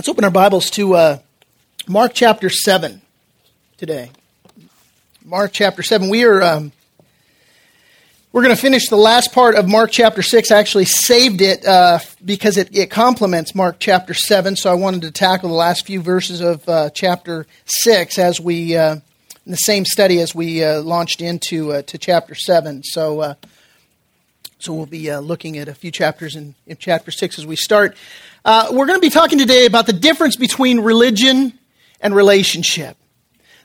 Let's open our Bibles to uh, Mark chapter 7 today. Mark chapter 7. We are. Um, we're going to finish the last part of Mark chapter 6. I actually saved it uh, because it, it, complements Mark chapter 7, so I wanted to tackle the last few verses of uh, chapter 6 as we, uh, in the same study as we uh, launched into uh, to chapter 7. So, so we'll be looking at a few chapters in, in chapter 6 as we start. Uh, we're going to be talking today about the difference between religion and relationship.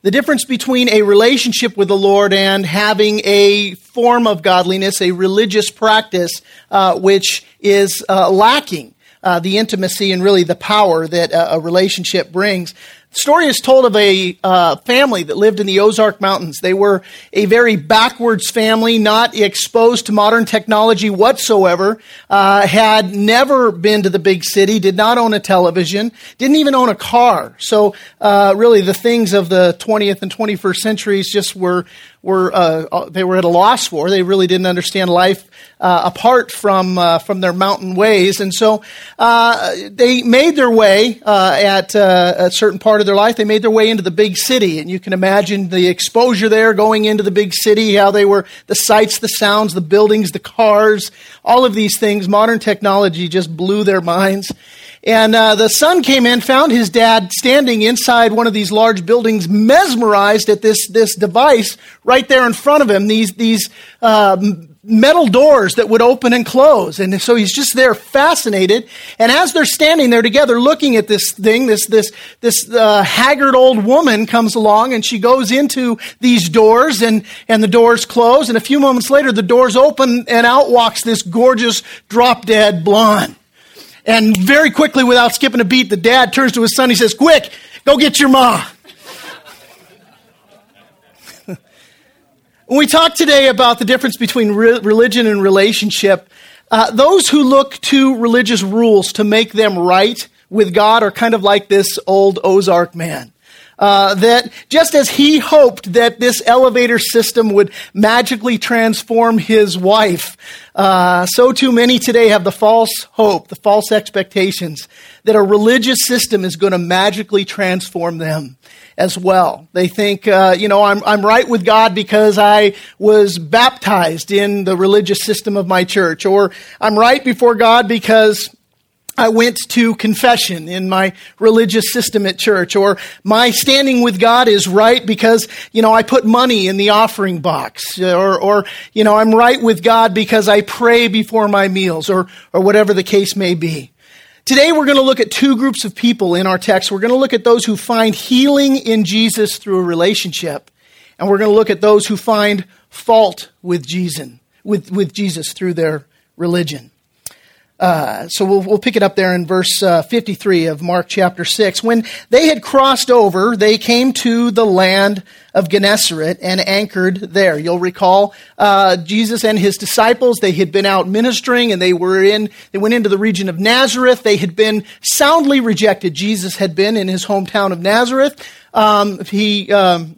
The difference between a relationship with the Lord and having a form of godliness, a religious practice, uh, which is uh, lacking uh, the intimacy and really the power that a relationship brings. Story is told of a uh, family that lived in the Ozark Mountains. They were a very backwards family, not exposed to modern technology whatsoever, uh, had never been to the big city, did not own a television, didn't even own a car. So, uh, really, the things of the 20th and 21st centuries just were were uh, uh, they were at a loss for. They really didn't understand life uh, apart from uh, from their mountain ways, and so uh, they made their way uh, at a certain part of their life. They made their way into the big city, and you can imagine the exposure there, going into the big city, how they were the sights, the sounds, the buildings, the cars, all of these things. Modern technology just blew their minds. And uh, the son came in, found his dad standing inside one of these large buildings, mesmerized at this, this device right there in front of him, these, these uh, metal doors that would open and close. And so he's just there fascinated. And as they're standing there together looking at this thing, this, this, this uh, haggard old woman comes along and she goes into these doors and, and the doors close. And a few moments later, the doors open and out walks this gorgeous drop dead blonde. And very quickly, without skipping a beat, the dad turns to his son. He says, Quick, go get your ma. when we talk today about the difference between re- religion and relationship, uh, those who look to religious rules to make them right with God are kind of like this old Ozark man. Uh, that just as he hoped that this elevator system would magically transform his wife, uh, so too many today have the false hope, the false expectations that a religious system is going to magically transform them as well. They think, uh, you know, I'm, I'm right with God because I was baptized in the religious system of my church, or I'm right before God because I went to confession in my religious system at church, or my standing with God is right because, you know, I put money in the offering box, or, or, you know, I'm right with God because I pray before my meals, or, or whatever the case may be. Today we're going to look at two groups of people in our text. We're going to look at those who find healing in Jesus through a relationship, and we're going to look at those who find fault with Jesus, with, with Jesus through their religion. Uh, so we'll, we'll pick it up there in verse uh, 53 of Mark chapter 6. When they had crossed over, they came to the land of Gennesaret and anchored there. You'll recall uh, Jesus and his disciples, they had been out ministering and they were in, they went into the region of Nazareth. They had been soundly rejected. Jesus had been in his hometown of Nazareth. Um, he, um,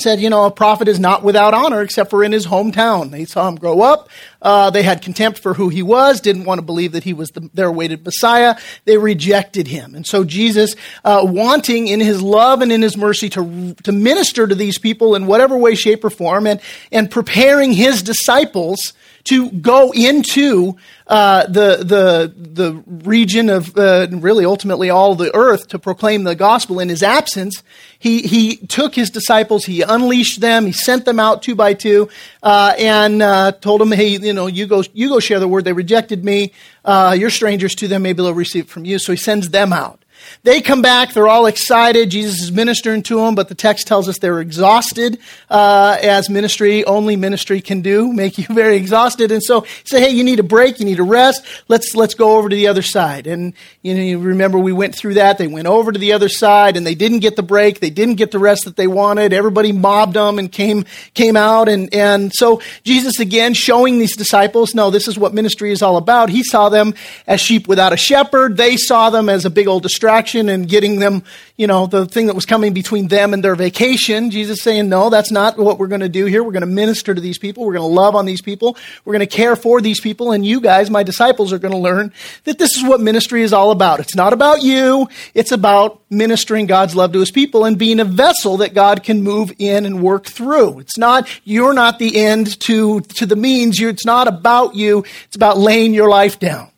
said, you know, a prophet is not without honor except for in his hometown. They saw him grow up. Uh, they had contempt for who he was, didn't want to believe that he was the, their awaited Messiah. They rejected him. And so Jesus, uh, wanting in his love and in his mercy to, to minister to these people in whatever way, shape, or form, and, and preparing his disciples to go into uh, the, the, the region of uh, really ultimately all the earth to proclaim the gospel in his absence. He, he took his disciples, he unleashed them, he sent them out two by two, uh, and uh, told them, hey, you know, you go, you go share the word. They rejected me. Uh, you're strangers to them. Maybe they'll receive it from you. So he sends them out. They come back, they're all excited. Jesus is ministering to them, but the text tells us they're exhausted, uh, as ministry, only ministry can do, make you very exhausted. And so say, hey, you need a break, you need a rest. Let's, let's go over to the other side. And, you know, you remember we went through that. They went over to the other side and they didn't get the break. They didn't get the rest that they wanted. Everybody mobbed them and came, came out. And, and so Jesus again showing these disciples, no, this is what ministry is all about. He saw them as sheep without a shepherd. They saw them as a big old distraction distraction and getting them, you know, the thing that was coming between them and their vacation. Jesus saying, no, that's not what we're going to do here. We're going to minister to these people. We're going to love on these people. We're going to care for these people. And you guys, my disciples, are going to learn that this is what ministry is all about. It's not about you. It's about ministering God's love to his people and being a vessel that God can move in and work through. It's not, you're not the end to, to the means. It's not about you. It's about laying your life down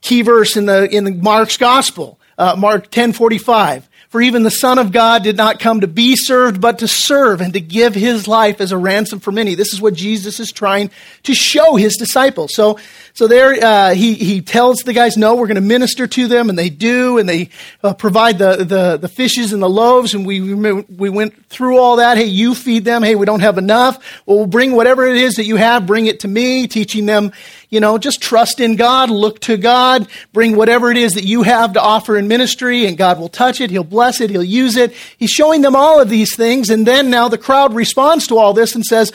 key verse in the in the Mark's gospel, uh, Mark ten forty five. For even the Son of God did not come to be served, but to serve and to give his life as a ransom for many. This is what Jesus is trying to show his disciples. So, so there, uh, he, he tells the guys, no, we're going to minister to them, and they do, and they uh, provide the, the, the fishes and the loaves, and we, we went through all that. Hey, you feed them. Hey, we don't have enough. Well, we'll bring whatever it is that you have, bring it to me, teaching them you know, just trust in God, look to God, bring whatever it is that you have to offer in ministry, and God will touch it, He'll bless it, He'll use it. He's showing them all of these things, and then now the crowd responds to all this and says,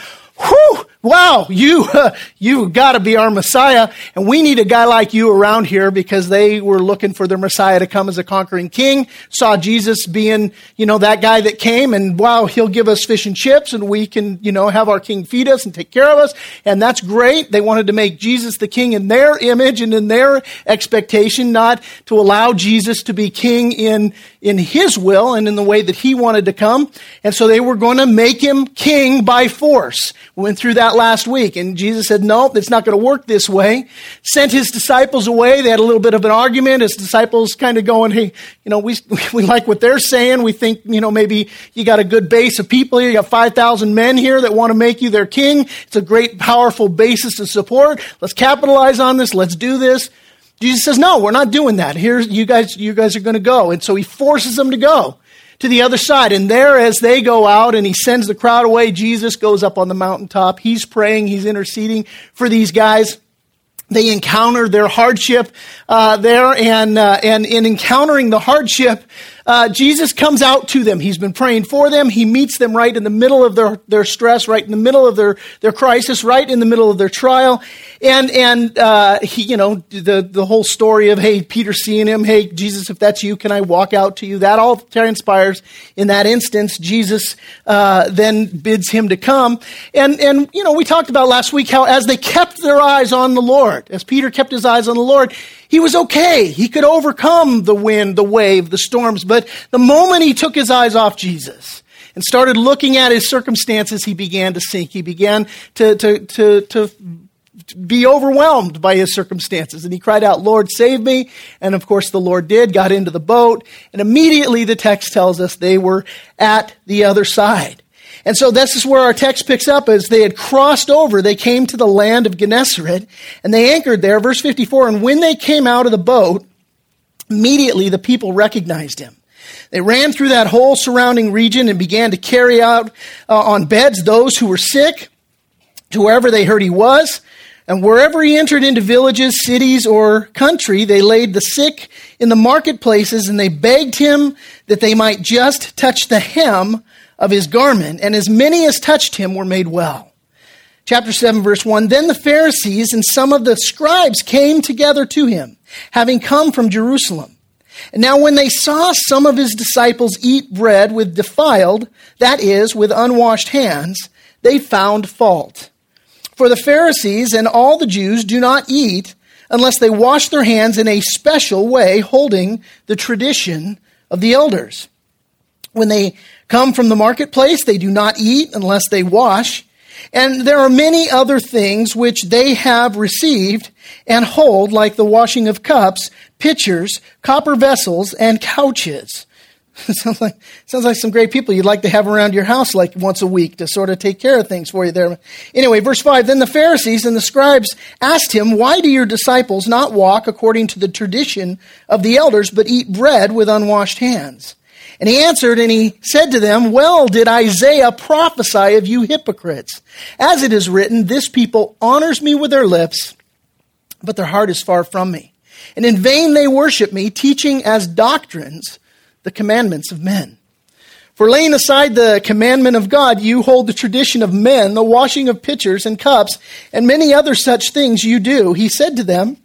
wow, you, uh, you got to be our Messiah. And we need a guy like you around here because they were looking for their Messiah to come as a conquering king. Saw Jesus being, you know, that guy that came and wow, he'll give us fish and chips and we can, you know, have our king feed us and take care of us. And that's great. They wanted to make Jesus the king in their image and in their expectation, not to allow Jesus to be king in, in his will and in the way that he wanted to come. And so they were going to make him king by force. Went through that last week. And Jesus said, No, it's not going to work this way. Sent his disciples away. They had a little bit of an argument. His disciples kind of going, Hey, you know, we, we like what they're saying. We think, you know, maybe you got a good base of people here. You got 5,000 men here that want to make you their king. It's a great, powerful basis to support. Let's capitalize on this. Let's do this. Jesus says, No, we're not doing that. Here, you guys, you guys are going to go. And so he forces them to go to the other side. And there, as they go out and he sends the crowd away, Jesus goes up on the mountaintop. He's praying, he's interceding for these guys. They encounter their hardship uh, there, and, uh, and in encountering the hardship, uh, Jesus comes out to them. He's been praying for them. He meets them right in the middle of their, their stress, right in the middle of their, their crisis, right in the middle of their trial. And, and, uh, he, you know, the, the whole story of, hey, Peter seeing him, hey, Jesus, if that's you, can I walk out to you? That all transpires in that instance. Jesus, uh, then bids him to come. And, and, you know, we talked about last week how as they kept their eyes on the Lord, as Peter kept his eyes on the Lord, he was okay. He could overcome the wind, the wave, the storms. But the moment he took his eyes off Jesus and started looking at his circumstances, he began to sink. He began to, to, to, to be overwhelmed by his circumstances. And he cried out, Lord, save me. And of course, the Lord did, got into the boat. And immediately the text tells us they were at the other side. And so this is where our text picks up as they had crossed over, they came to the land of Gennesaret and they anchored there. Verse 54, and when they came out of the boat, immediately the people recognized him. They ran through that whole surrounding region and began to carry out uh, on beds those who were sick to wherever they heard he was. And wherever he entered into villages, cities, or country, they laid the sick in the marketplaces and they begged him that they might just touch the hem of his garment, and as many as touched him were made well. Chapter 7, verse 1 Then the Pharisees and some of the scribes came together to him, having come from Jerusalem. Now, when they saw some of his disciples eat bread with defiled, that is, with unwashed hands, they found fault. For the Pharisees and all the Jews do not eat unless they wash their hands in a special way, holding the tradition of the elders. When they come from the marketplace, they do not eat unless they wash. And there are many other things which they have received and hold, like the washing of cups, pitchers, copper vessels, and couches. sounds like sounds like some great people you'd like to have around your house like once a week to sort of take care of things for you there. Anyway, verse 5, then the Pharisees and the scribes asked him, "Why do your disciples not walk according to the tradition of the elders but eat bread with unwashed hands?" And he answered and he said to them, Well did Isaiah prophesy of you hypocrites. As it is written, this people honors me with their lips, but their heart is far from me. And in vain they worship me, teaching as doctrines the commandments of men. For laying aside the commandment of God, you hold the tradition of men, the washing of pitchers and cups, and many other such things you do. He said to them,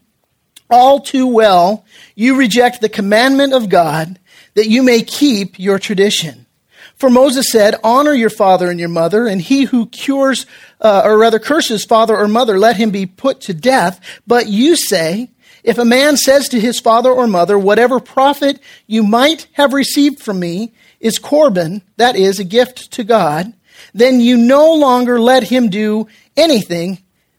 All too well, you reject the commandment of God that you may keep your tradition. For Moses said, Honor your father and your mother, and he who cures, uh, or rather curses father or mother, let him be put to death. But you say, If a man says to his father or mother, Whatever profit you might have received from me is Corban, that is, a gift to God, then you no longer let him do anything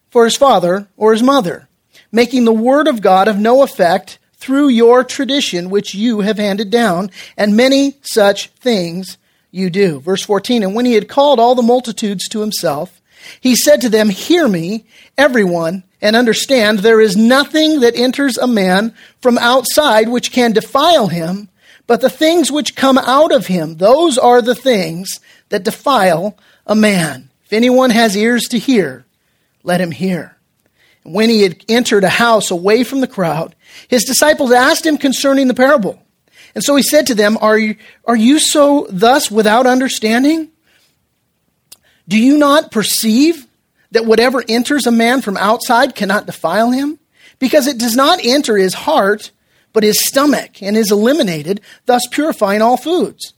for his father or his mother, making the word of God of no effect through your tradition which you have handed down, and many such things you do. Verse 14, and when he had called all the multitudes to himself, he said to them, Hear me, everyone, and understand there is nothing that enters a man from outside which can defile him, but the things which come out of him, those are the things that defile a man. If anyone has ears to hear, let him hear. When he had entered a house away from the crowd, his disciples asked him concerning the parable. And so he said to them, Are you, are you so thus without understanding? Do you not perceive that whatever enters a man from outside cannot defile him? Because it does not enter his heart, but his stomach, and is eliminated, thus purifying all foods.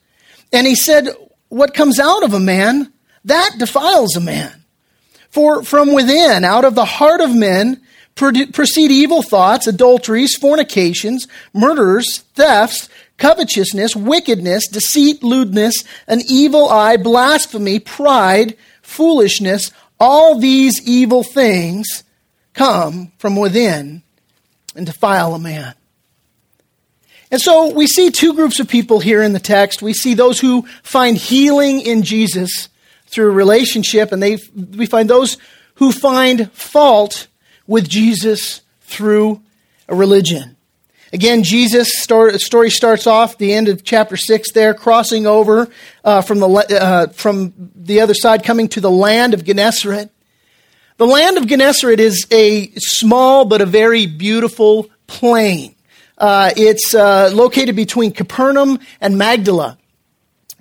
And he said, What comes out of a man, that defiles a man. For from within, out of the heart of men, proceed evil thoughts, adulteries, fornications, murders, thefts, covetousness, wickedness, deceit, lewdness, an evil eye, blasphemy, pride, foolishness. All these evil things come from within and defile a man. And so we see two groups of people here in the text. We see those who find healing in Jesus through a relationship, and they, we find those who find fault with Jesus through a religion. Again, Jesus' story starts off the end of chapter six. There, crossing over uh, from the uh, from the other side, coming to the land of Gennesaret. The land of Gennesaret is a small but a very beautiful plain. Uh, it's uh, located between Capernaum and Magdala.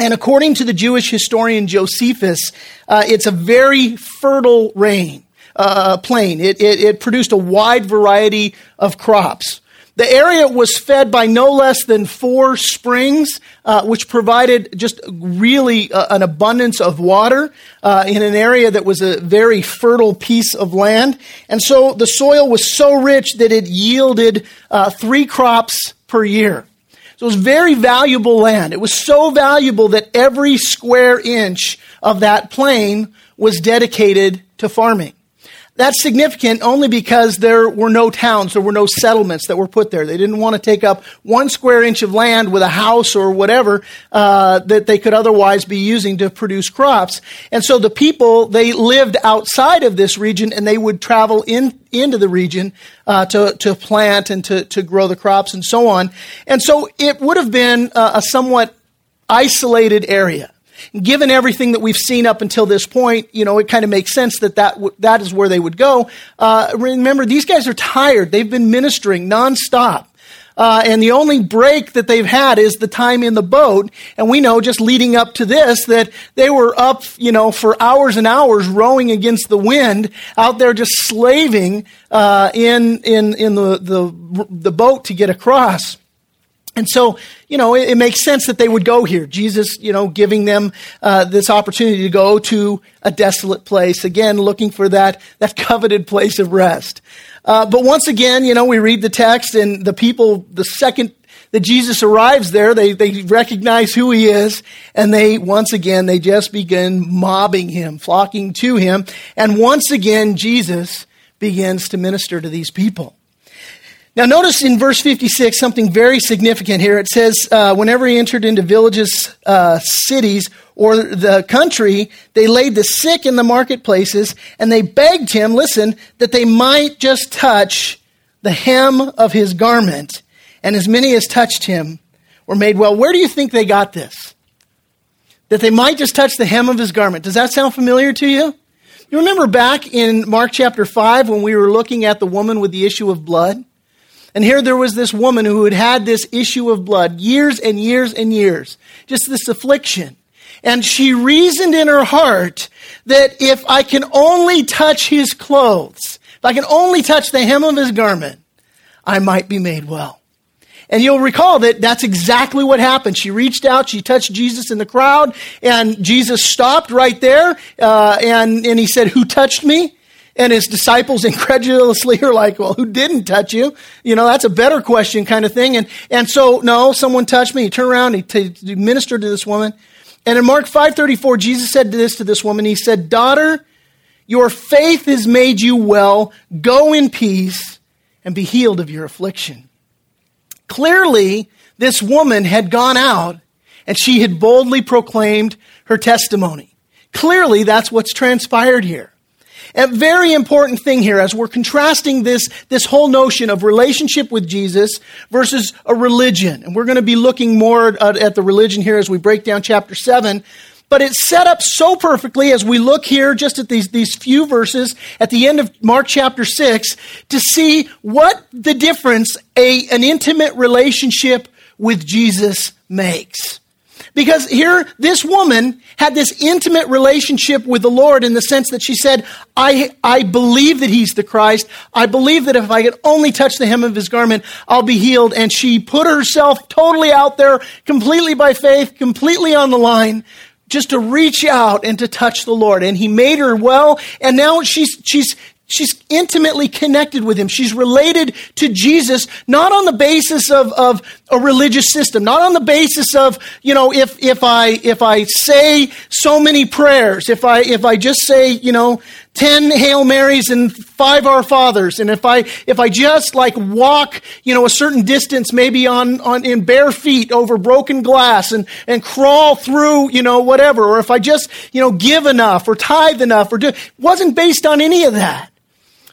And according to the Jewish historian Josephus, uh, it's a very fertile rain, uh, plain. It, it, it, produced a wide variety of crops. The area was fed by no less than four springs, uh, which provided just really uh, an abundance of water uh, in an area that was a very fertile piece of land. And so the soil was so rich that it yielded uh, three crops per year. So it was very valuable land. It was so valuable that every square inch of that plain was dedicated to farming. That's significant only because there were no towns, there were no settlements that were put there. They didn't want to take up one square inch of land with a house or whatever uh, that they could otherwise be using to produce crops. And so the people, they lived outside of this region and they would travel in, into the region uh, to, to plant and to, to grow the crops and so on. And so it would have been a somewhat isolated area. Given everything that we've seen up until this point, you know, it kind of makes sense that that, w- that is where they would go. Uh, remember, these guys are tired. They've been ministering nonstop. Uh, and the only break that they've had is the time in the boat. And we know just leading up to this that they were up, you know, for hours and hours rowing against the wind out there just slaving uh, in, in, in the, the, the boat to get across. And so, you know, it, it, makes sense that they would go here. Jesus, you know, giving them uh, this opportunity to go to a desolate place. Again, looking for that, that coveted place of rest. Uh, but once again, you know, we read the text and the people, the second that Jesus arrives there, they, they recognize who he is, and they, once again, they just begin mobbing him, flocking to him. And once again, Jesus begins to minister to these people. Now, notice in verse 56 something very significant here. It says, uh, whenever he entered into villages, uh, cities, or the country, they laid the sick in the marketplaces and they begged him, listen, that they might just touch the hem of his garment. And as many as touched him were made well. Where do you think they got this? That they might just touch the hem of his garment. Does that sound familiar to you? You remember back in Mark chapter 5 when we were looking at the woman with the issue of blood? And here there was this woman who had had this issue of blood years and years and years, just this affliction. And she reasoned in her heart that if I can only touch his clothes, if I can only touch the hem of his garment, I might be made well. And you'll recall that that's exactly what happened. She reached out, she touched Jesus in the crowd, and Jesus stopped right there, uh, and, and he said, Who touched me? And his disciples incredulously are like, Well, who didn't touch you? You know, that's a better question kind of thing. And, and so, no, someone touched me. He turned around, he, t- he ministered to this woman. And in Mark 5:34, Jesus said this to this woman. He said, "Daughter, your faith has made you well. Go in peace and be healed of your affliction." Clearly, this woman had gone out and she had boldly proclaimed her testimony. Clearly, that's what's transpired here. A very important thing here as we're contrasting this, this whole notion of relationship with Jesus versus a religion. And we're going to be looking more at, at the religion here as we break down chapter 7. But it's set up so perfectly as we look here just at these, these few verses at the end of Mark chapter 6 to see what the difference a, an intimate relationship with Jesus makes. Because here, this woman had this intimate relationship with the Lord in the sense that she said, I, I believe that he's the Christ. I believe that if I could only touch the hem of his garment, I'll be healed. And she put herself totally out there, completely by faith, completely on the line, just to reach out and to touch the Lord. And he made her well. And now she's, she's, She's intimately connected with him. She's related to Jesus, not on the basis of, of a religious system, not on the basis of, you know, if, if I, if I say so many prayers, if I, if I just say, you know, 10 Hail Marys and five Our Fathers, and if I, if I just like walk, you know, a certain distance, maybe on, on, in bare feet over broken glass and, and crawl through, you know, whatever, or if I just, you know, give enough or tithe enough or do, wasn't based on any of that.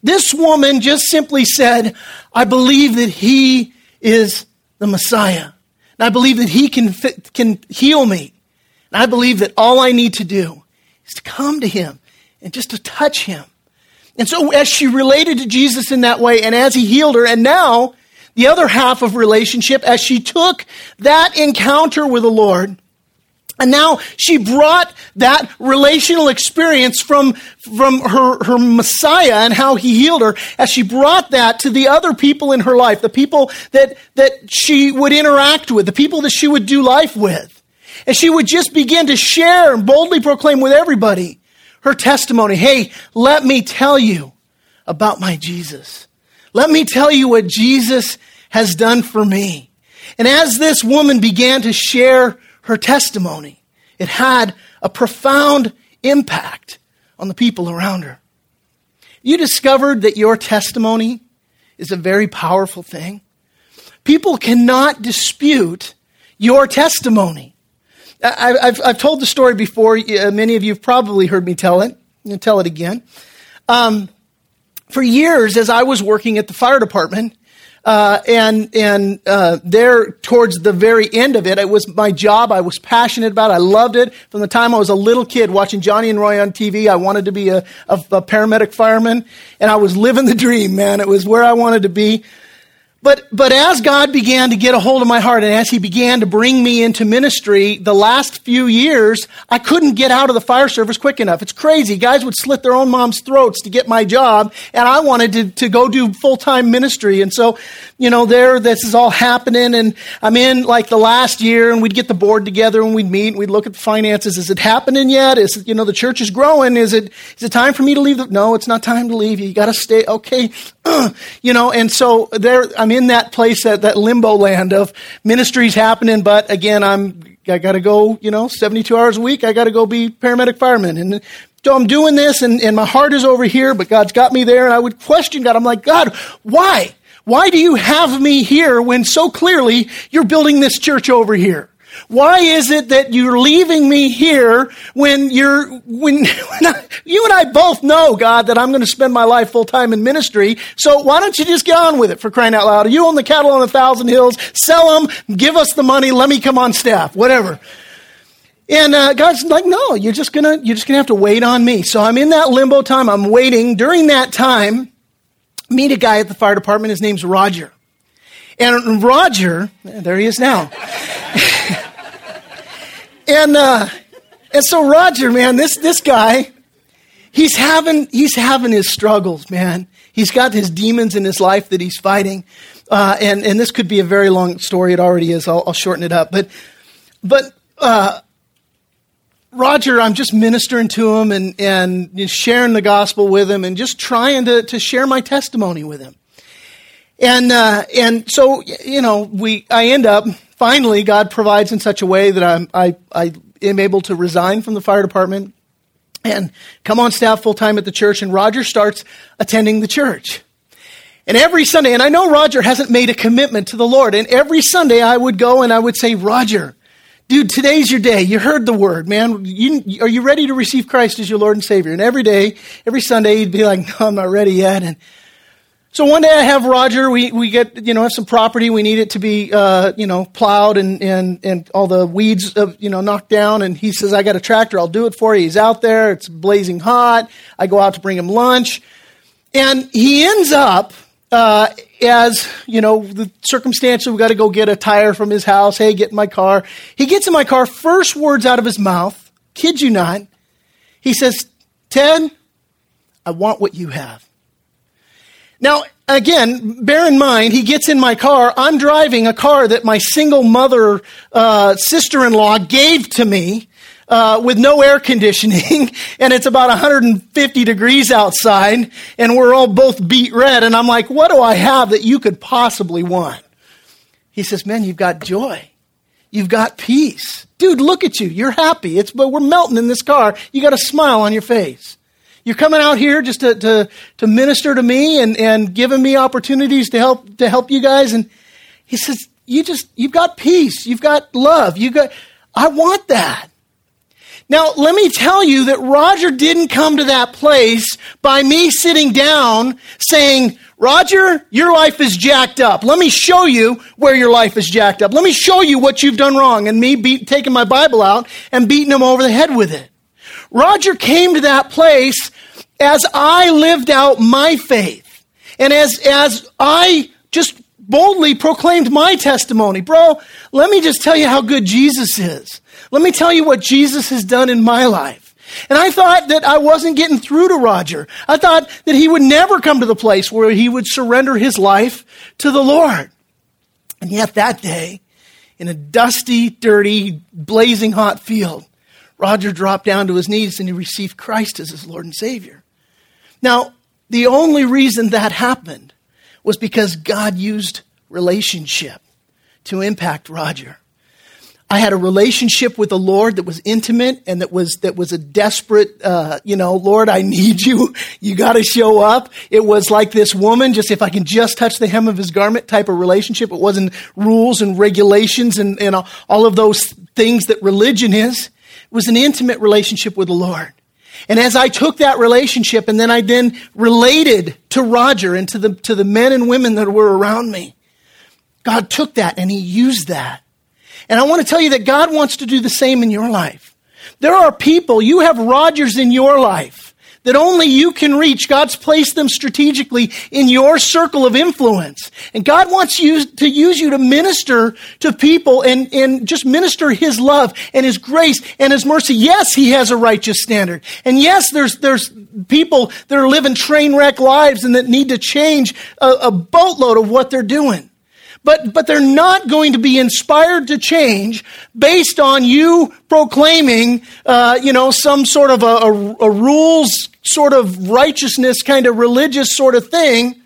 This woman just simply said, I believe that he is the Messiah. And I believe that he can, fit, can heal me. And I believe that all I need to do is to come to him and just to touch him. And so as she related to Jesus in that way and as he healed her, and now the other half of relationship, as she took that encounter with the Lord and now she brought that relational experience from, from her, her Messiah and how he healed her, as she brought that to the other people in her life, the people that, that she would interact with, the people that she would do life with. And she would just begin to share and boldly proclaim with everybody her testimony. Hey, let me tell you about my Jesus. Let me tell you what Jesus has done for me. And as this woman began to share her testimony. It had a profound impact on the people around her. You discovered that your testimony is a very powerful thing. People cannot dispute your testimony. I've, I've told the story before. Many of you have probably heard me tell it. I'll tell it again. Um, for years, as I was working at the fire department, uh, and and uh, there towards the very end of it, it was my job. I was passionate about. It. I loved it from the time I was a little kid watching Johnny and Roy on TV. I wanted to be a, a, a paramedic fireman, and I was living the dream. Man, it was where I wanted to be. But, but as God began to get a hold of my heart and as He began to bring me into ministry the last few years, I couldn't get out of the fire service quick enough. It's crazy. Guys would slit their own mom's throats to get my job, and I wanted to, to go do full time ministry. And so, you know, there, this is all happening, and I'm in like the last year, and we'd get the board together and we'd meet and we'd look at the finances. Is it happening yet? Is, you know, the church is growing. Is it, is it time for me to leave? The, no, it's not time to leave. You gotta stay. Okay. you know, and so there, I'm in that place, that, that limbo land of ministries happening, but again, I'm, I gotta go, you know, 72 hours a week, I gotta go be paramedic fireman. And so I'm doing this and, and my heart is over here, but God's got me there and I would question God. I'm like, God, why? Why do you have me here when so clearly you're building this church over here? Why is it that you're leaving me here when you're, when, when I, you and I both know, God, that I'm going to spend my life full time in ministry. So why don't you just get on with it for crying out loud? You own the cattle on a thousand hills. Sell them. Give us the money. Let me come on staff. Whatever. And uh, God's like, no, you're just gonna you're just gonna have to wait on me. So I'm in that limbo time. I'm waiting. During that time, meet a guy at the fire department. His name's Roger. And Roger, there he is now. And uh, and so Roger, man, this this guy, he's having he's having his struggles, man. He's got his demons in his life that he's fighting. Uh, and, and this could be a very long story. It already is. I'll, I'll shorten it up. But, but uh, Roger, I'm just ministering to him and, and sharing the gospel with him and just trying to, to share my testimony with him. And, uh, and so, you know, we, I end up, finally, God provides in such a way that I'm, I, I am able to resign from the fire department and come on staff full time at the church. And Roger starts attending the church. And every Sunday, and I know Roger hasn't made a commitment to the Lord, and every Sunday I would go and I would say, Roger, dude, today's your day. You heard the word, man. You, are you ready to receive Christ as your Lord and Savior? And every day, every Sunday, he'd be like, no, I'm not ready yet. And so one day I have Roger, we, we get, you know, have some property. We need it to be, uh, you know, plowed and, and, and all the weeds, uh, you know, knocked down. And he says, I got a tractor. I'll do it for you. He's out there. It's blazing hot. I go out to bring him lunch. And he ends up, uh, as you know, the circumstance we got to go get a tire from his house. Hey, get in my car. He gets in my car. First words out of his mouth, kid you not, he says, "Ted, I want what you have." Now, again, bear in mind, he gets in my car. I'm driving a car that my single mother uh, sister-in-law gave to me uh, with no air conditioning, and it's about 150 degrees outside, and we're all both beet red. And I'm like, what do I have that you could possibly want? He says, man, you've got joy. You've got peace. Dude, look at you. You're happy. It's, but we're melting in this car. You got a smile on your face. You're coming out here just to, to, to minister to me and, and giving me opportunities to help, to help you guys. And he says, you just, you've got peace. You've got love. You got, I want that. Now, let me tell you that Roger didn't come to that place by me sitting down saying, Roger, your life is jacked up. Let me show you where your life is jacked up. Let me show you what you've done wrong. And me beat, taking my Bible out and beating him over the head with it. Roger came to that place as I lived out my faith. And as, as I just boldly proclaimed my testimony. Bro, let me just tell you how good Jesus is. Let me tell you what Jesus has done in my life. And I thought that I wasn't getting through to Roger. I thought that he would never come to the place where he would surrender his life to the Lord. And yet that day, in a dusty, dirty, blazing hot field, Roger dropped down to his knees and he received Christ as his Lord and Savior. Now, the only reason that happened was because God used relationship to impact Roger. I had a relationship with the Lord that was intimate and that was that was a desperate, uh, you know, Lord, I need you. You got to show up. It was like this woman, just if I can just touch the hem of his garment type of relationship. It wasn't rules and regulations and, and all of those things that religion is. Was an intimate relationship with the Lord. And as I took that relationship and then I then related to Roger and to the, to the men and women that were around me, God took that and he used that and I want to tell you that God wants to do the same in your life. There are people, you have Rogers in your life that only you can reach. God's placed them strategically in your circle of influence. And God wants you to use you to minister to people and, and just minister His love and His grace and His mercy. Yes, He has a righteous standard. And yes, there's, there's people that are living train wreck lives and that need to change a, a boatload of what they're doing but, but they're not going to be inspired to change based on you proclaiming, uh, you know, some sort of a, a, a rules sort of righteousness kind of religious sort of thing.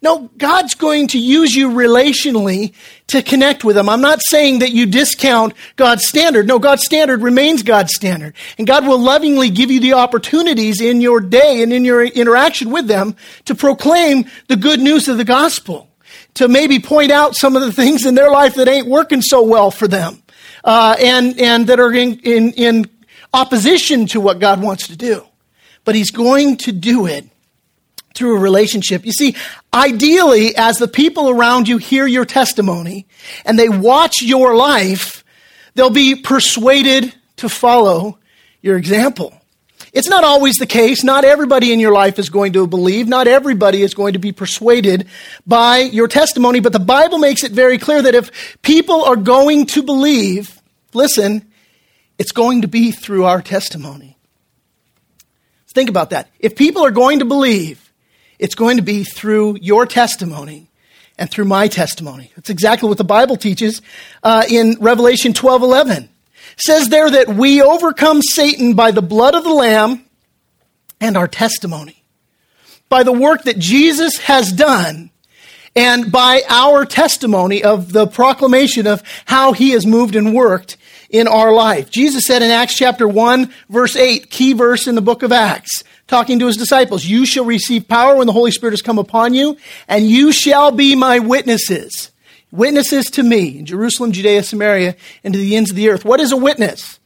No, God's going to use you relationally to connect with them. I'm not saying that you discount God's standard. No, God's standard remains God's standard. And God will lovingly give you the opportunities in your day and in your interaction with them to proclaim the good news of the gospel to maybe point out some of the things in their life that ain't working so well for them uh, and, and that are in, in, in opposition to what God wants to do. But He's going to do it through a relationship. You see, ideally, as the people around you hear your testimony and they watch your life, they'll be persuaded to follow your example. It's not always the case. Not everybody in your life is going to believe. Not everybody is going to be persuaded by your testimony. But the Bible makes it very clear that if people are going to believe, listen, it's going to be through our testimony. Think about that. If people are going to believe, it's going to be through your testimony and through my testimony. That's exactly what the Bible teaches uh, in Revelation 12 11. Says there that we overcome Satan by the blood of the Lamb and our testimony. By the work that Jesus has done and by our testimony of the proclamation of how he has moved and worked in our life. Jesus said in Acts chapter 1, verse 8, key verse in the book of Acts, talking to his disciples, You shall receive power when the Holy Spirit has come upon you, and you shall be my witnesses. Witnesses to me in Jerusalem, Judea, Samaria, and to the ends of the earth. What is a witness?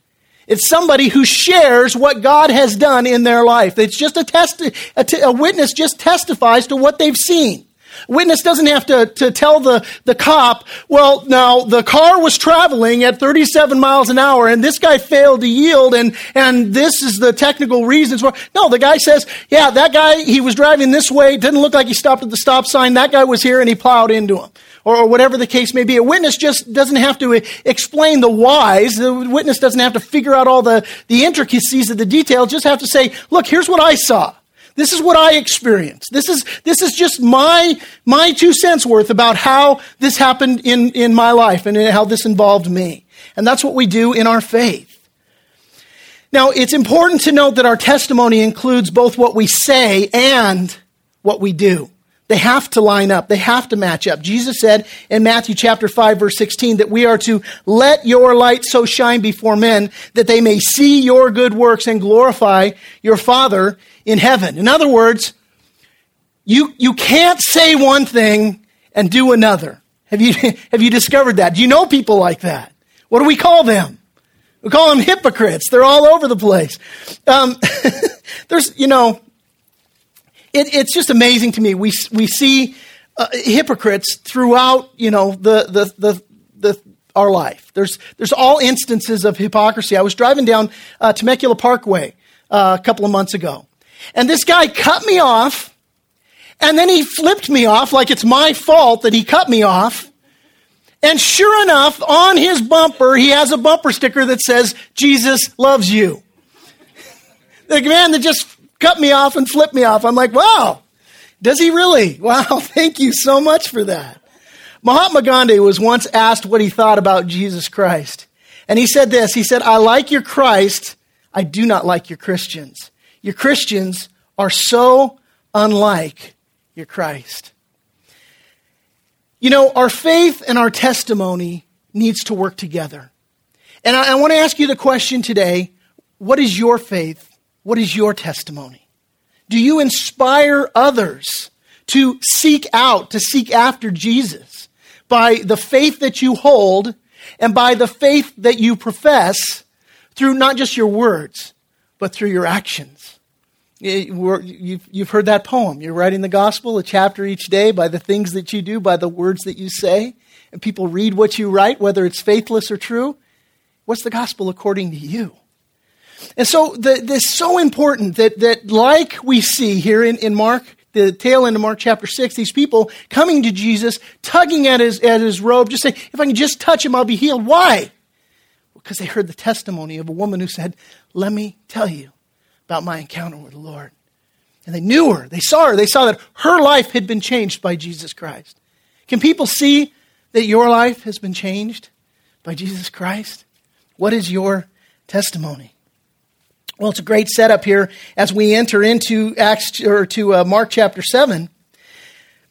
It's somebody who shares what God has done in their life. It's just a, test, a, t- a witness just testifies to what they've seen. Witness doesn't have to, to tell the, the cop, well, now the car was traveling at 37 miles an hour and this guy failed to yield and, and this is the technical reasons for. No, the guy says, yeah, that guy, he was driving this way. Didn't look like he stopped at the stop sign. That guy was here and he plowed into him. Or, or whatever the case may be. A witness just doesn't have to explain the whys. The witness doesn't have to figure out all the, the intricacies of the details. Just have to say, look, here's what I saw. This is what I experienced. This is, this is just my, my two cents worth about how this happened in, in my life and how this involved me. And that's what we do in our faith. Now, it's important to note that our testimony includes both what we say and what we do. They have to line up. They have to match up. Jesus said in Matthew chapter 5 verse 16 that we are to let your light so shine before men that they may see your good works and glorify your Father in heaven. In other words, you, you can't say one thing and do another. Have you, have you discovered that? Do you know people like that? What do we call them? We call them hypocrites. They're all over the place. Um, there's, you know, it, it's just amazing to me. We, we see uh, hypocrites throughout, you know, the, the, the, the, our life. There's, there's all instances of hypocrisy. I was driving down uh, Temecula Parkway uh, a couple of months ago, and this guy cut me off, and then he flipped me off like it's my fault that he cut me off. And sure enough, on his bumper, he has a bumper sticker that says, Jesus loves you. the man that just cut me off and flip me off. I'm like, wow, does he really? Wow, thank you so much for that. Mahatma Gandhi was once asked what he thought about Jesus Christ. And he said this He said, I like your Christ, I do not like your Christians. Your Christians are so unlike your Christ. You know, our faith and our testimony needs to work together. And I, I want to ask you the question today what is your faith what is your testimony? Do you inspire others to seek out, to seek after Jesus by the faith that you hold and by the faith that you profess through not just your words, but through your actions? You've heard that poem. You're writing the gospel, a chapter each day, by the things that you do, by the words that you say. And people read what you write, whether it's faithless or true. What's the gospel according to you? And so the, this is so important that, that like we see here in, in Mark, the tail end of Mark chapter 6, these people coming to Jesus, tugging at his, at his robe, just saying, if I can just touch him, I'll be healed. Why? Because they heard the testimony of a woman who said, let me tell you about my encounter with the Lord. And they knew her. They saw her. They saw that her life had been changed by Jesus Christ. Can people see that your life has been changed by Jesus Christ? What is your testimony? Well, it's a great setup here as we enter into Acts or to uh, Mark chapter 7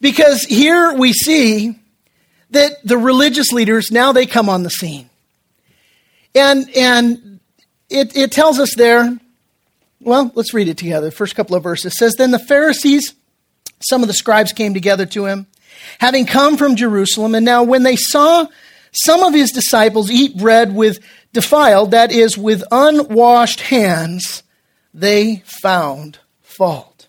because here we see that the religious leaders now they come on the scene. And and it, it tells us there, well, let's read it together. The First couple of verses says then the Pharisees some of the scribes came together to him having come from Jerusalem and now when they saw some of his disciples eat bread with defiled, that is, with unwashed hands, they found fault.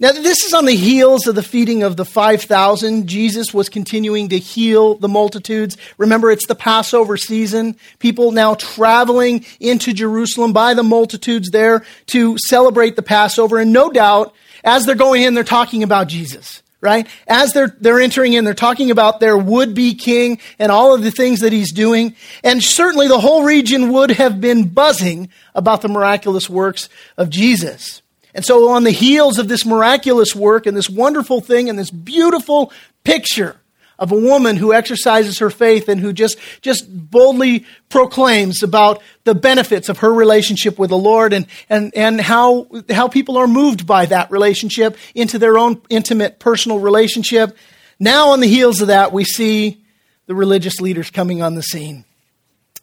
Now, this is on the heels of the feeding of the 5,000. Jesus was continuing to heal the multitudes. Remember, it's the Passover season. People now traveling into Jerusalem by the multitudes there to celebrate the Passover. And no doubt, as they're going in, they're talking about Jesus right? As they're, they're entering in, they're talking about their would be king and all of the things that he's doing. And certainly the whole region would have been buzzing about the miraculous works of Jesus. And so, on the heels of this miraculous work and this wonderful thing and this beautiful picture of a woman who exercises her faith and who just, just boldly proclaims about the benefits of her relationship with the Lord and, and, and how, how people are moved by that relationship into their own intimate personal relationship. Now, on the heels of that, we see the religious leaders coming on the scene.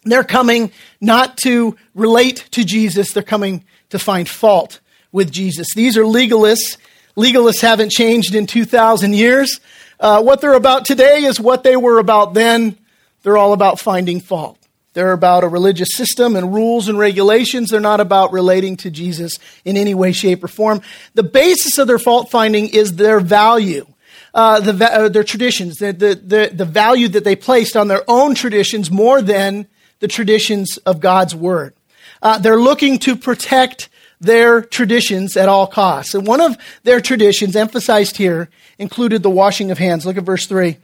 They're coming not to relate to Jesus, they're coming to find fault with Jesus. These are legalists. Legalists haven't changed in 2,000 years. Uh, what they're about today is what they were about then. They're all about finding fault. They're about a religious system and rules and regulations. They're not about relating to Jesus in any way, shape, or form. The basis of their fault finding is their value. Uh, the, uh, their traditions, the, the, the, value that they placed on their own traditions more than the traditions of God's word. Uh, they're looking to protect their traditions at all costs. And one of their traditions emphasized here included the washing of hands. Look at verse 3. It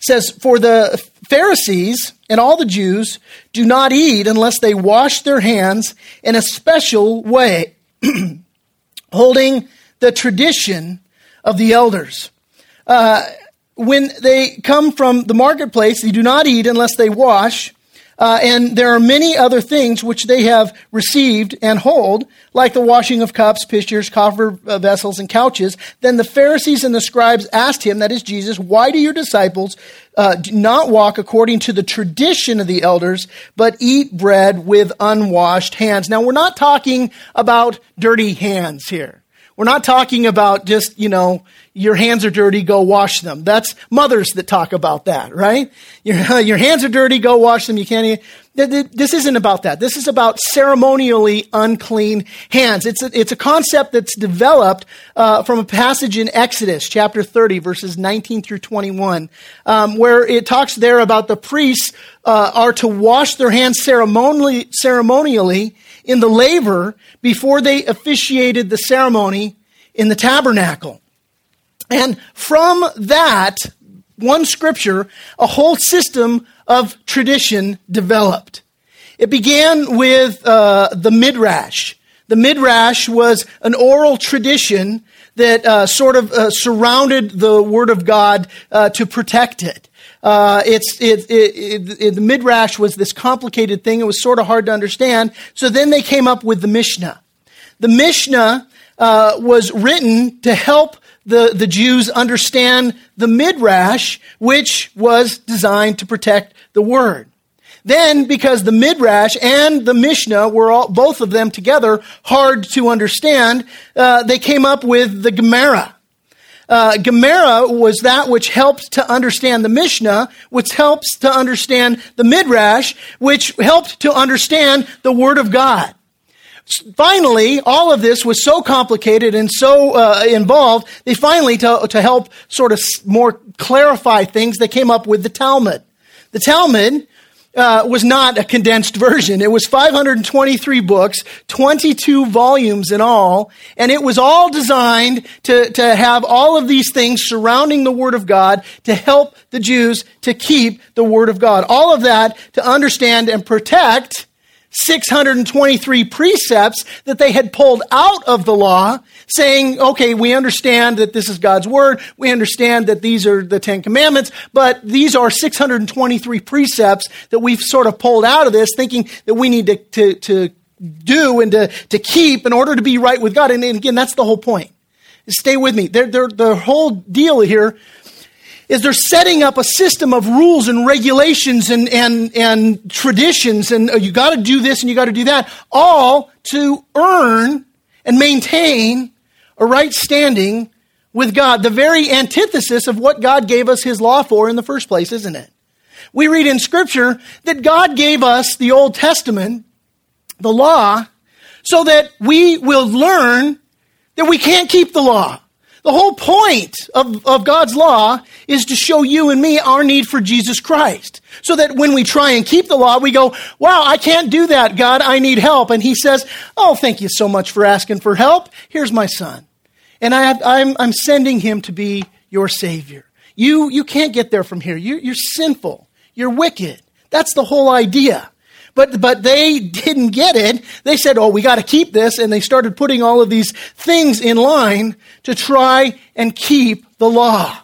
says, For the Pharisees and all the Jews do not eat unless they wash their hands in a special way, holding the tradition of the elders. Uh, when they come from the marketplace, they do not eat unless they wash. Uh, and there are many other things which they have received and hold, like the washing of cups, pitchers, copper uh, vessels, and couches. Then the Pharisees and the scribes asked him, that is Jesus, why do your disciples uh, not walk according to the tradition of the elders, but eat bread with unwashed hands? Now, we're not talking about dirty hands here. We're not talking about just, you know, your hands are dirty, go wash them. That's mothers that talk about that, right? Your, your hands are dirty, go wash them. You can't even. This isn't about that. This is about ceremonially unclean hands. It's a, it's a concept that's developed uh, from a passage in Exodus chapter 30, verses 19 through 21, um, where it talks there about the priests uh, are to wash their hands ceremonially, ceremonially in the laver before they officiated the ceremony in the tabernacle. And from that one scripture, a whole system of tradition developed. It began with uh, the Midrash. The Midrash was an oral tradition that uh, sort of uh, surrounded the Word of God uh, to protect it. Uh, it's it, it, it, the midrash was this complicated thing. It was sort of hard to understand. So then they came up with the Mishnah. The Mishnah uh, was written to help the, the Jews understand the midrash, which was designed to protect the word. Then, because the midrash and the Mishnah were all, both of them together hard to understand, uh, they came up with the Gemara. Uh, Gemara was that which helped to understand the Mishnah, which helps to understand the Midrash, which helped to understand the Word of God. Finally, all of this was so complicated and so uh, involved, they finally, to, to help sort of more clarify things, they came up with the Talmud. The Talmud uh, was not a condensed version. It was 523 books, 22 volumes in all, and it was all designed to, to have all of these things surrounding the Word of God to help the Jews to keep the Word of God. All of that to understand and protect 623 precepts that they had pulled out of the law, saying, okay, we understand that this is God's word. We understand that these are the Ten Commandments, but these are 623 precepts that we've sort of pulled out of this, thinking that we need to, to, to do and to, to keep in order to be right with God. And, and again, that's the whole point. Stay with me. They're, they're, the whole deal here is they're setting up a system of rules and regulations and, and, and traditions and uh, you got to do this and you got to do that, all to earn and maintain a right standing with God. The very antithesis of what God gave us his law for in the first place, isn't it? We read in scripture that God gave us the Old Testament, the law, so that we will learn that we can't keep the law. The whole point of, of God's law is to show you and me our need for Jesus Christ. So that when we try and keep the law, we go, wow, I can't do that, God, I need help. And He says, oh, thank you so much for asking for help. Here's my son. And I have, I'm, I'm sending him to be your Savior. You, you can't get there from here. You're, you're sinful. You're wicked. That's the whole idea. But, but they didn't get it. They said, oh, we got to keep this. And they started putting all of these things in line to try and keep the law.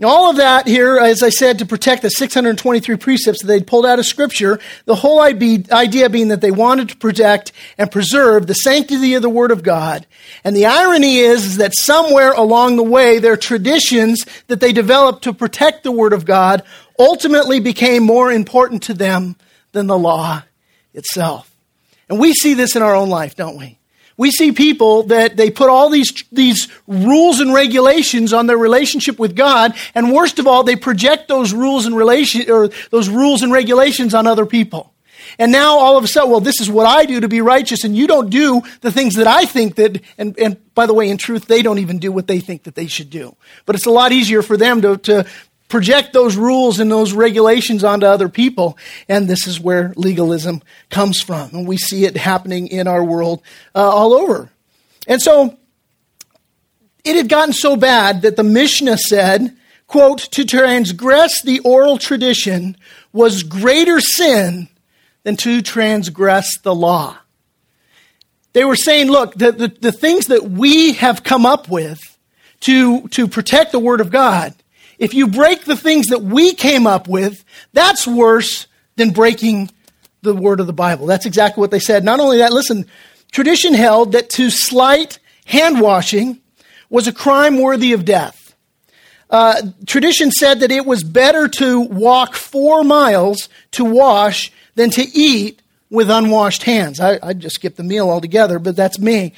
All of that here, as I said, to protect the 623 precepts that they'd pulled out of Scripture, the whole idea being that they wanted to protect and preserve the sanctity of the Word of God. And the irony is, is that somewhere along the way, their traditions that they developed to protect the Word of God ultimately became more important to them than the law itself. And we see this in our own life, don't we? We see people that they put all these, these rules and regulations on their relationship with God, and worst of all, they project those rules and relation, or those rules and regulations on other people. And now all of a sudden, well, this is what I do to be righteous, and you don't do the things that I think that, and, and by the way, in truth, they don't even do what they think that they should do. But it's a lot easier for them to, to project those rules and those regulations onto other people. And this is where legalism comes from. And we see it happening in our world uh, all over. And so it had gotten so bad that the Mishnah said, quote, to transgress the oral tradition was greater sin than to transgress the law. They were saying, look, the, the, the things that we have come up with to, to protect the Word of God if you break the things that we came up with, that's worse than breaking the word of the Bible. That's exactly what they said. Not only that, listen, tradition held that to slight hand washing was a crime worthy of death. Uh, tradition said that it was better to walk four miles to wash than to eat with unwashed hands. I, I just skip the meal altogether, but that's me.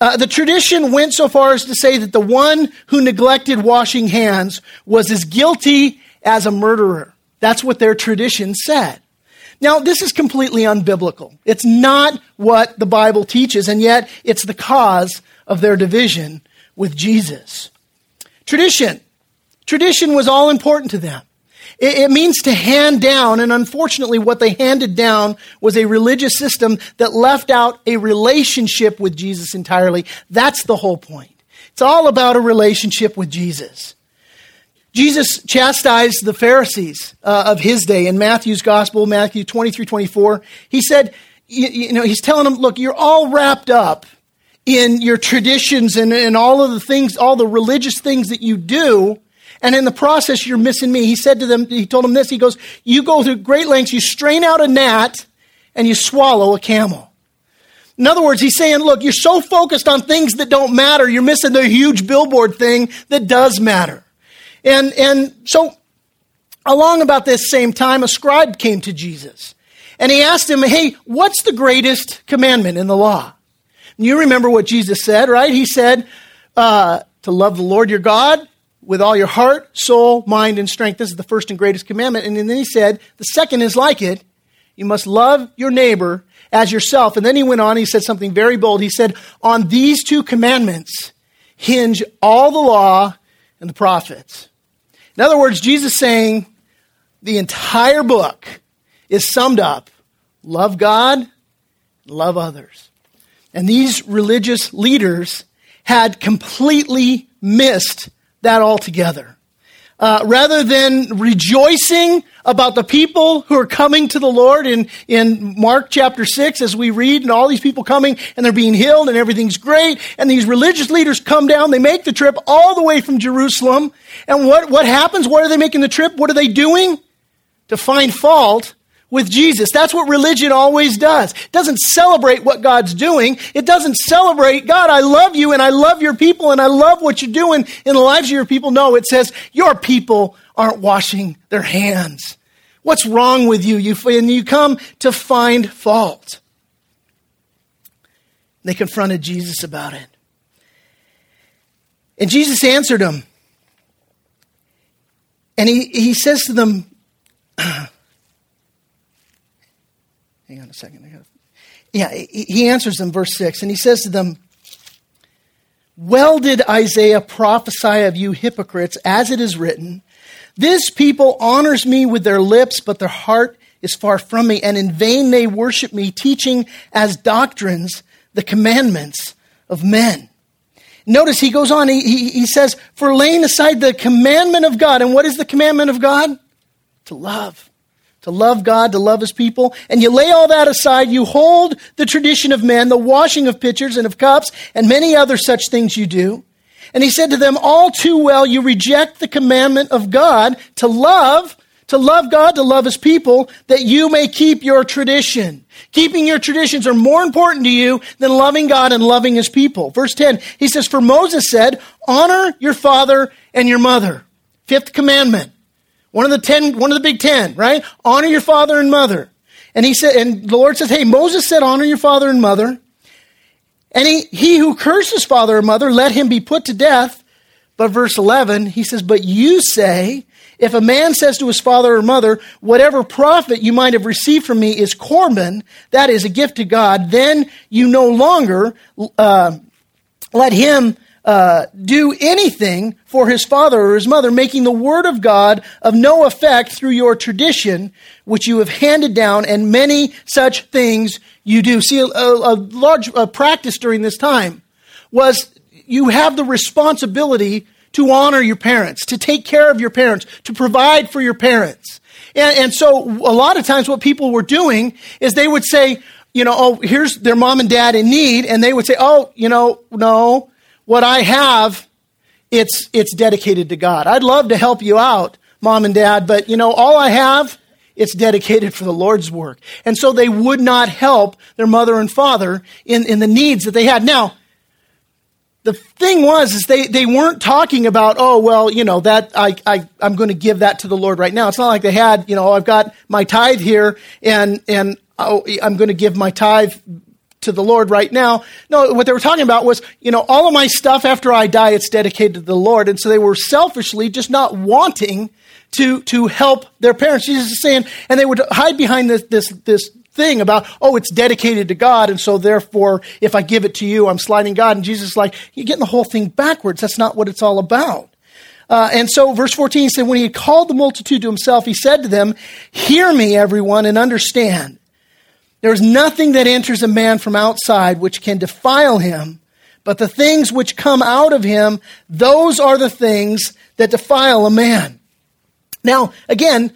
Uh, the tradition went so far as to say that the one who neglected washing hands was as guilty as a murderer. That's what their tradition said. Now, this is completely unbiblical. It's not what the Bible teaches, and yet it's the cause of their division with Jesus. Tradition. Tradition was all important to them. It, it means to hand down, and unfortunately, what they handed down was a religious system that left out a relationship with Jesus entirely. That's the whole point. It's all about a relationship with Jesus. Jesus chastised the Pharisees uh, of his day in Matthew's gospel, Matthew 23 24. He said, you, you, know, he's telling them, look, you're all wrapped up in your traditions and, and all of the things, all the religious things that you do. And in the process, you're missing me. He said to them, he told them this. He goes, You go through great lengths, you strain out a gnat, and you swallow a camel. In other words, he's saying, Look, you're so focused on things that don't matter, you're missing the huge billboard thing that does matter. And, and so, along about this same time, a scribe came to Jesus. And he asked him, Hey, what's the greatest commandment in the law? And you remember what Jesus said, right? He said, uh, To love the Lord your God with all your heart, soul, mind, and strength. This is the first and greatest commandment. And then he said, the second is like it. You must love your neighbor as yourself. And then he went on, he said something very bold. He said, on these two commandments hinge all the law and the prophets. In other words, Jesus saying the entire book is summed up love God, love others. And these religious leaders had completely missed that altogether. Uh, rather than rejoicing about the people who are coming to the Lord in, in Mark chapter 6, as we read, and all these people coming and they're being healed and everything's great, and these religious leaders come down, they make the trip all the way from Jerusalem. And what, what happens? What are they making the trip? What are they doing? To find fault with Jesus. That's what religion always does. It doesn't celebrate what God's doing. It doesn't celebrate, God, I love you and I love your people and I love what you're doing in the lives of your people. No, it says, your people aren't washing their hands. What's wrong with you? you and you come to find fault. They confronted Jesus about it. And Jesus answered them. And he, he says to them, Hang on a second. I gotta, yeah, he answers them, verse 6, and he says to them, Well did Isaiah prophesy of you hypocrites, as it is written, This people honors me with their lips, but their heart is far from me, and in vain they worship me, teaching as doctrines the commandments of men. Notice he goes on, he, he, he says, For laying aside the commandment of God, and what is the commandment of God? To love to love God, to love his people, and you lay all that aside, you hold the tradition of men, the washing of pitchers and of cups, and many other such things you do. And he said to them, All too well, you reject the commandment of God to love, to love God, to love his people, that you may keep your tradition. Keeping your traditions are more important to you than loving God and loving his people. Verse 10, he says, For Moses said, Honor your father and your mother. Fifth commandment. One of the ten, one of the big ten, right? Honor your father and mother. And he said, and the Lord says, Hey, Moses said, honor your father and mother. And he, he who curses father or mother, let him be put to death. But verse 11, he says, But you say, if a man says to his father or mother, whatever profit you might have received from me is Corban, that is a gift to God, then you no longer uh, let him uh, do anything for his father or his mother, making the word of God of no effect through your tradition, which you have handed down, and many such things you do. See, a, a large a practice during this time was you have the responsibility to honor your parents, to take care of your parents, to provide for your parents. And, and so a lot of times what people were doing is they would say, you know, oh, here's their mom and dad in need, and they would say, oh, you know, no, what I have, it's, it's dedicated to God. I'd love to help you out, mom and dad, but you know, all I have, it's dedicated for the Lord's work. And so they would not help their mother and father in, in the needs that they had. Now, the thing was is they, they weren't talking about oh well you know that I, I i'm going to give that to the lord right now it's not like they had you know i've got my tithe here and and oh, i'm going to give my tithe to the Lord right now. No, what they were talking about was, you know, all of my stuff after I die, it's dedicated to the Lord. And so they were selfishly just not wanting to, to help their parents. Jesus is saying, and they would hide behind this, this, this thing about, oh, it's dedicated to God. And so therefore, if I give it to you, I'm sliding God. And Jesus is like, you're getting the whole thing backwards. That's not what it's all about. Uh, and so, verse 14 he said, When he had called the multitude to himself, he said to them, Hear me, everyone, and understand. There is nothing that enters a man from outside which can defile him, but the things which come out of him, those are the things that defile a man. Now, again,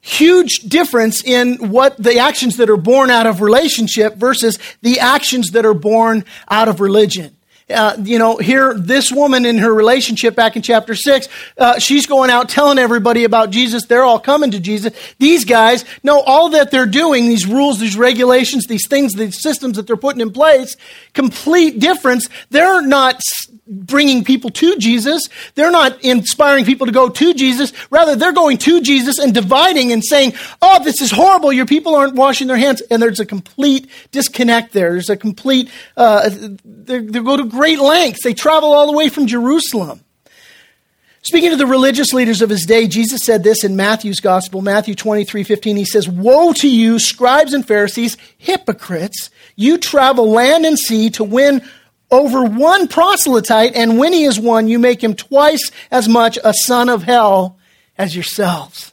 huge difference in what the actions that are born out of relationship versus the actions that are born out of religion. Uh, you know, here, this woman in her relationship back in chapter 6, uh, she's going out telling everybody about Jesus. They're all coming to Jesus. These guys know all that they're doing, these rules, these regulations, these things, these systems that they're putting in place, complete difference. They're not bringing people to Jesus. They're not inspiring people to go to Jesus. Rather, they're going to Jesus and dividing and saying, Oh, this is horrible. Your people aren't washing their hands. And there's a complete disconnect there. There's a complete, uh, they go to great lengths. They travel all the way from Jerusalem. Speaking to the religious leaders of his day, Jesus said this in Matthew's gospel, Matthew 23 15. He says, Woe to you, scribes and Pharisees, hypocrites! You travel land and sea to win over one proselyte, and when he is won, you make him twice as much a son of hell as yourselves.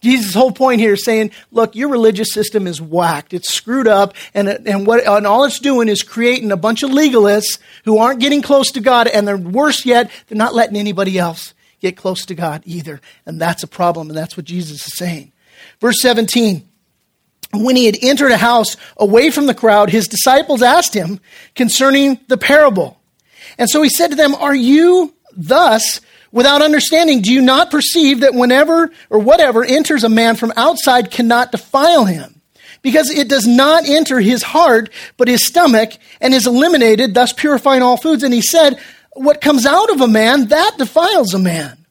Jesus' whole point here is saying, look, your religious system is whacked. It's screwed up, and, and, what, and all it's doing is creating a bunch of legalists who aren't getting close to God, and they're worse yet, they're not letting anybody else get close to God either. And that's a problem, and that's what Jesus is saying. Verse 17 when he had entered a house away from the crowd, his disciples asked him concerning the parable. And so he said to them, Are you thus without understanding? Do you not perceive that whenever or whatever enters a man from outside cannot defile him? Because it does not enter his heart, but his stomach, and is eliminated, thus purifying all foods. And he said, What comes out of a man, that defiles a man.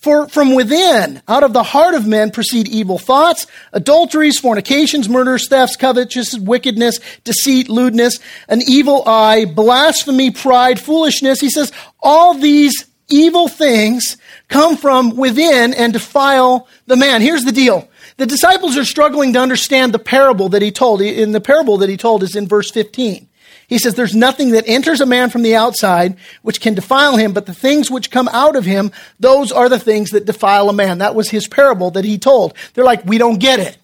For from within, out of the heart of men, proceed evil thoughts, adulteries, fornications, murders, thefts, covetousness, wickedness, deceit, lewdness, an evil eye, blasphemy, pride, foolishness. He says, all these evil things come from within and defile the man. Here's the deal. The disciples are struggling to understand the parable that he told. In the parable that he told is in verse 15. He says, There's nothing that enters a man from the outside which can defile him, but the things which come out of him, those are the things that defile a man. That was his parable that he told. They're like, We don't get it.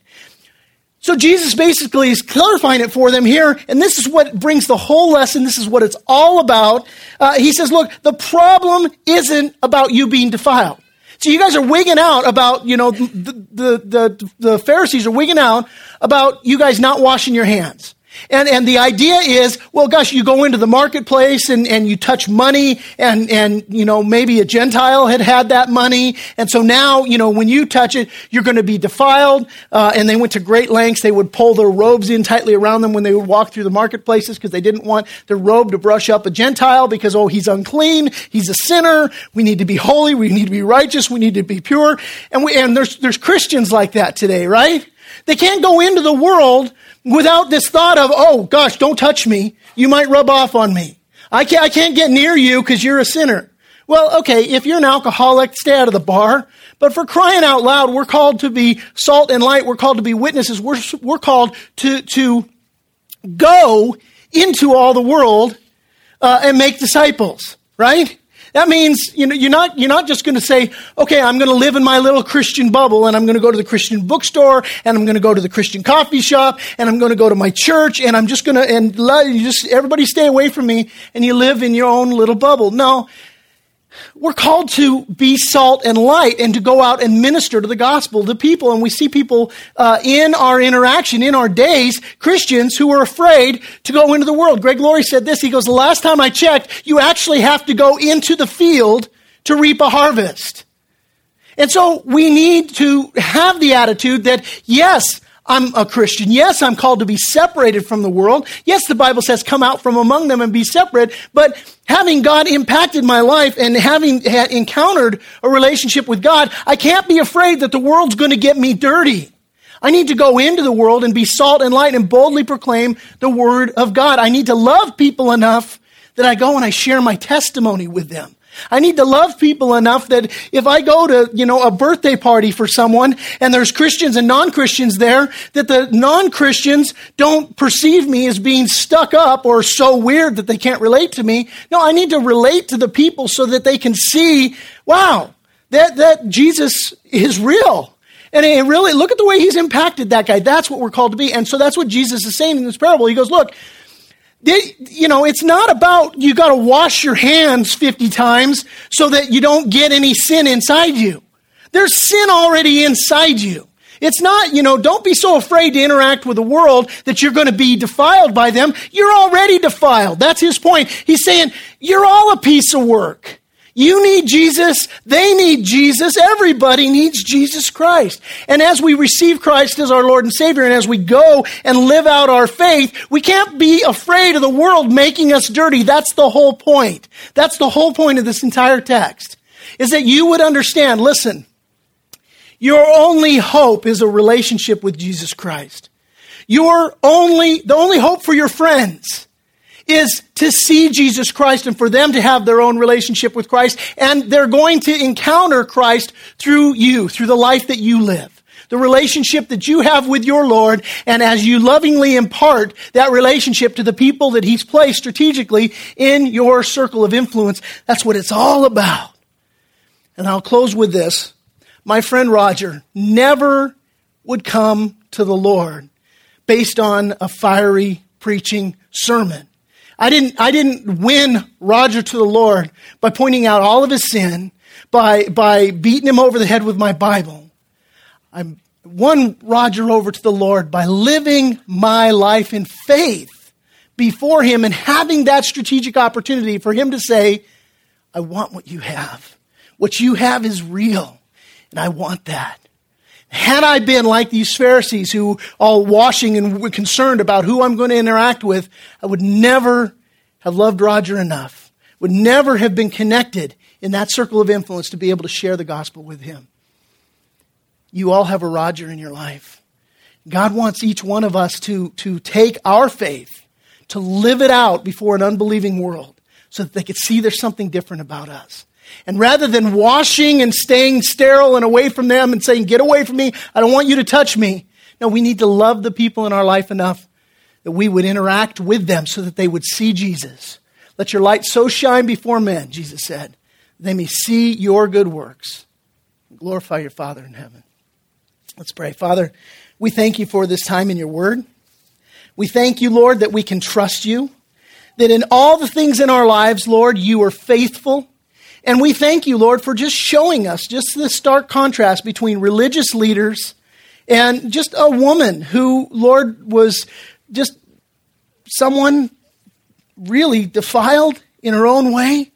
So Jesus basically is clarifying it for them here, and this is what brings the whole lesson. This is what it's all about. Uh, he says, Look, the problem isn't about you being defiled. So you guys are wigging out about, you know, the, the, the, the Pharisees are wigging out about you guys not washing your hands. And, and the idea is, well, gosh, you go into the marketplace and, and you touch money and, and, you know, maybe a Gentile had had that money. And so now, you know, when you touch it, you're going to be defiled. Uh, and they went to great lengths. They would pull their robes in tightly around them when they would walk through the marketplaces because they didn't want their robe to brush up a Gentile because, oh, he's unclean. He's a sinner. We need to be holy. We need to be righteous. We need to be pure. And we, and there's, there's Christians like that today, right? They can't go into the world without this thought of, oh gosh, don't touch me. You might rub off on me. I can't, I can't get near you because you're a sinner. Well, okay, if you're an alcoholic, stay out of the bar. But for crying out loud, we're called to be salt and light. We're called to be witnesses. We're, we're called to, to go into all the world uh, and make disciples, right? That means you know, you're, not, you're not just going to say, okay, I'm going to live in my little Christian bubble and I'm going to go to the Christian bookstore and I'm going to go to the Christian coffee shop and I'm going to go to my church and I'm just going to, and just, everybody stay away from me and you live in your own little bubble. No, we're called to be salt and light and to go out and minister to the gospel to people. And we see people uh, in our interaction, in our days, Christians who are afraid to go into the world. Greg Laurie said this. He goes, The last time I checked, you actually have to go into the field to reap a harvest. And so we need to have the attitude that, yes, I'm a Christian. Yes, I'm called to be separated from the world. Yes, the Bible says come out from among them and be separate. But having God impacted my life and having encountered a relationship with God, I can't be afraid that the world's going to get me dirty. I need to go into the world and be salt and light and boldly proclaim the word of God. I need to love people enough that I go and I share my testimony with them. I need to love people enough that if I go to, you know, a birthday party for someone and there's Christians and non-Christians there, that the non-Christians don't perceive me as being stuck up or so weird that they can't relate to me. No, I need to relate to the people so that they can see, wow, that, that Jesus is real. And it really, look at the way he's impacted that guy. That's what we're called to be. And so that's what Jesus is saying in this parable. He goes, look, you know, it's not about you got to wash your hands 50 times so that you don't get any sin inside you. There's sin already inside you. It's not, you know, don't be so afraid to interact with the world that you're going to be defiled by them. You're already defiled. That's his point. He's saying, you're all a piece of work. You need Jesus. They need Jesus. Everybody needs Jesus Christ. And as we receive Christ as our Lord and Savior, and as we go and live out our faith, we can't be afraid of the world making us dirty. That's the whole point. That's the whole point of this entire text. Is that you would understand, listen, your only hope is a relationship with Jesus Christ. Your only, the only hope for your friends is to see Jesus Christ and for them to have their own relationship with Christ. And they're going to encounter Christ through you, through the life that you live. The relationship that you have with your Lord, and as you lovingly impart that relationship to the people that He's placed strategically in your circle of influence, that's what it's all about. And I'll close with this. My friend Roger never would come to the Lord based on a fiery preaching sermon. I didn't, I didn't win Roger to the Lord by pointing out all of his sin, by, by beating him over the head with my Bible. I won Roger over to the Lord by living my life in faith before him and having that strategic opportunity for him to say, I want what you have. What you have is real, and I want that. Had I been like these Pharisees who all washing and were concerned about who I'm going to interact with, I would never have loved Roger enough, would never have been connected in that circle of influence to be able to share the gospel with him. You all have a Roger in your life. God wants each one of us to, to take our faith, to live it out before an unbelieving world so that they could see there's something different about us. And rather than washing and staying sterile and away from them and saying, Get away from me, I don't want you to touch me. No, we need to love the people in our life enough that we would interact with them so that they would see Jesus. Let your light so shine before men, Jesus said, they may see your good works. Glorify your Father in heaven. Let's pray. Father, we thank you for this time in your word. We thank you, Lord, that we can trust you, that in all the things in our lives, Lord, you are faithful And we thank you, Lord, for just showing us just the stark contrast between religious leaders and just a woman who, Lord, was just someone really defiled in her own way.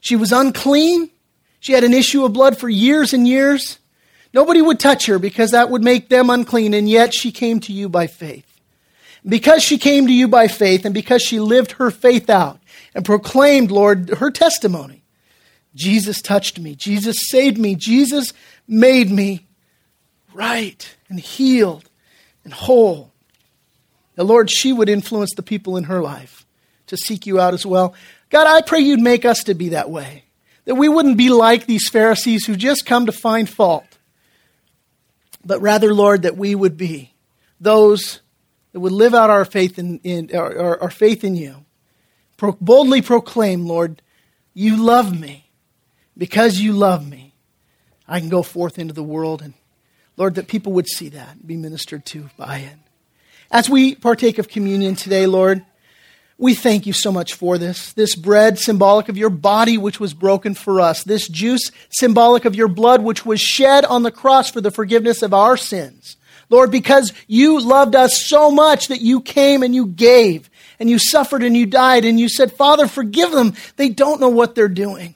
She was unclean. She had an issue of blood for years and years. Nobody would touch her because that would make them unclean, and yet she came to you by faith. Because she came to you by faith, and because she lived her faith out and proclaimed, Lord, her testimony, Jesus touched me. Jesus saved me. Jesus made me right and healed and whole. The Lord, she would influence the people in her life to seek you out as well. God, I pray you'd make us to be that way. That we wouldn't be like these Pharisees who just come to find fault, but rather, Lord, that we would be those that would live out our faith in, in our, our, faith in you. Pro- boldly proclaim, Lord, you love me. Because you love me, I can go forth into the world and Lord, that people would see that and be ministered to by it. As we partake of communion today, Lord, we thank you so much for this. This bread, symbolic of your body, which was broken for us. This juice, symbolic of your blood, which was shed on the cross for the forgiveness of our sins. Lord, because you loved us so much that you came and you gave and you suffered and you died and you said, Father, forgive them. They don't know what they're doing.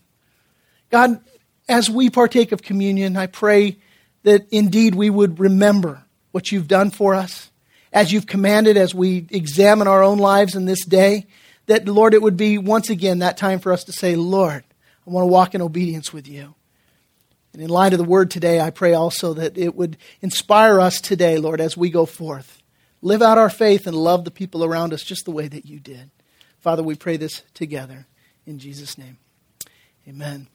God, as we partake of communion, I pray that indeed we would remember what you've done for us as you've commanded as we examine our own lives in this day. That, Lord, it would be once again that time for us to say, Lord, I want to walk in obedience with you. And in light of the word today, I pray also that it would inspire us today, Lord, as we go forth. Live out our faith and love the people around us just the way that you did. Father, we pray this together in Jesus' name. Amen.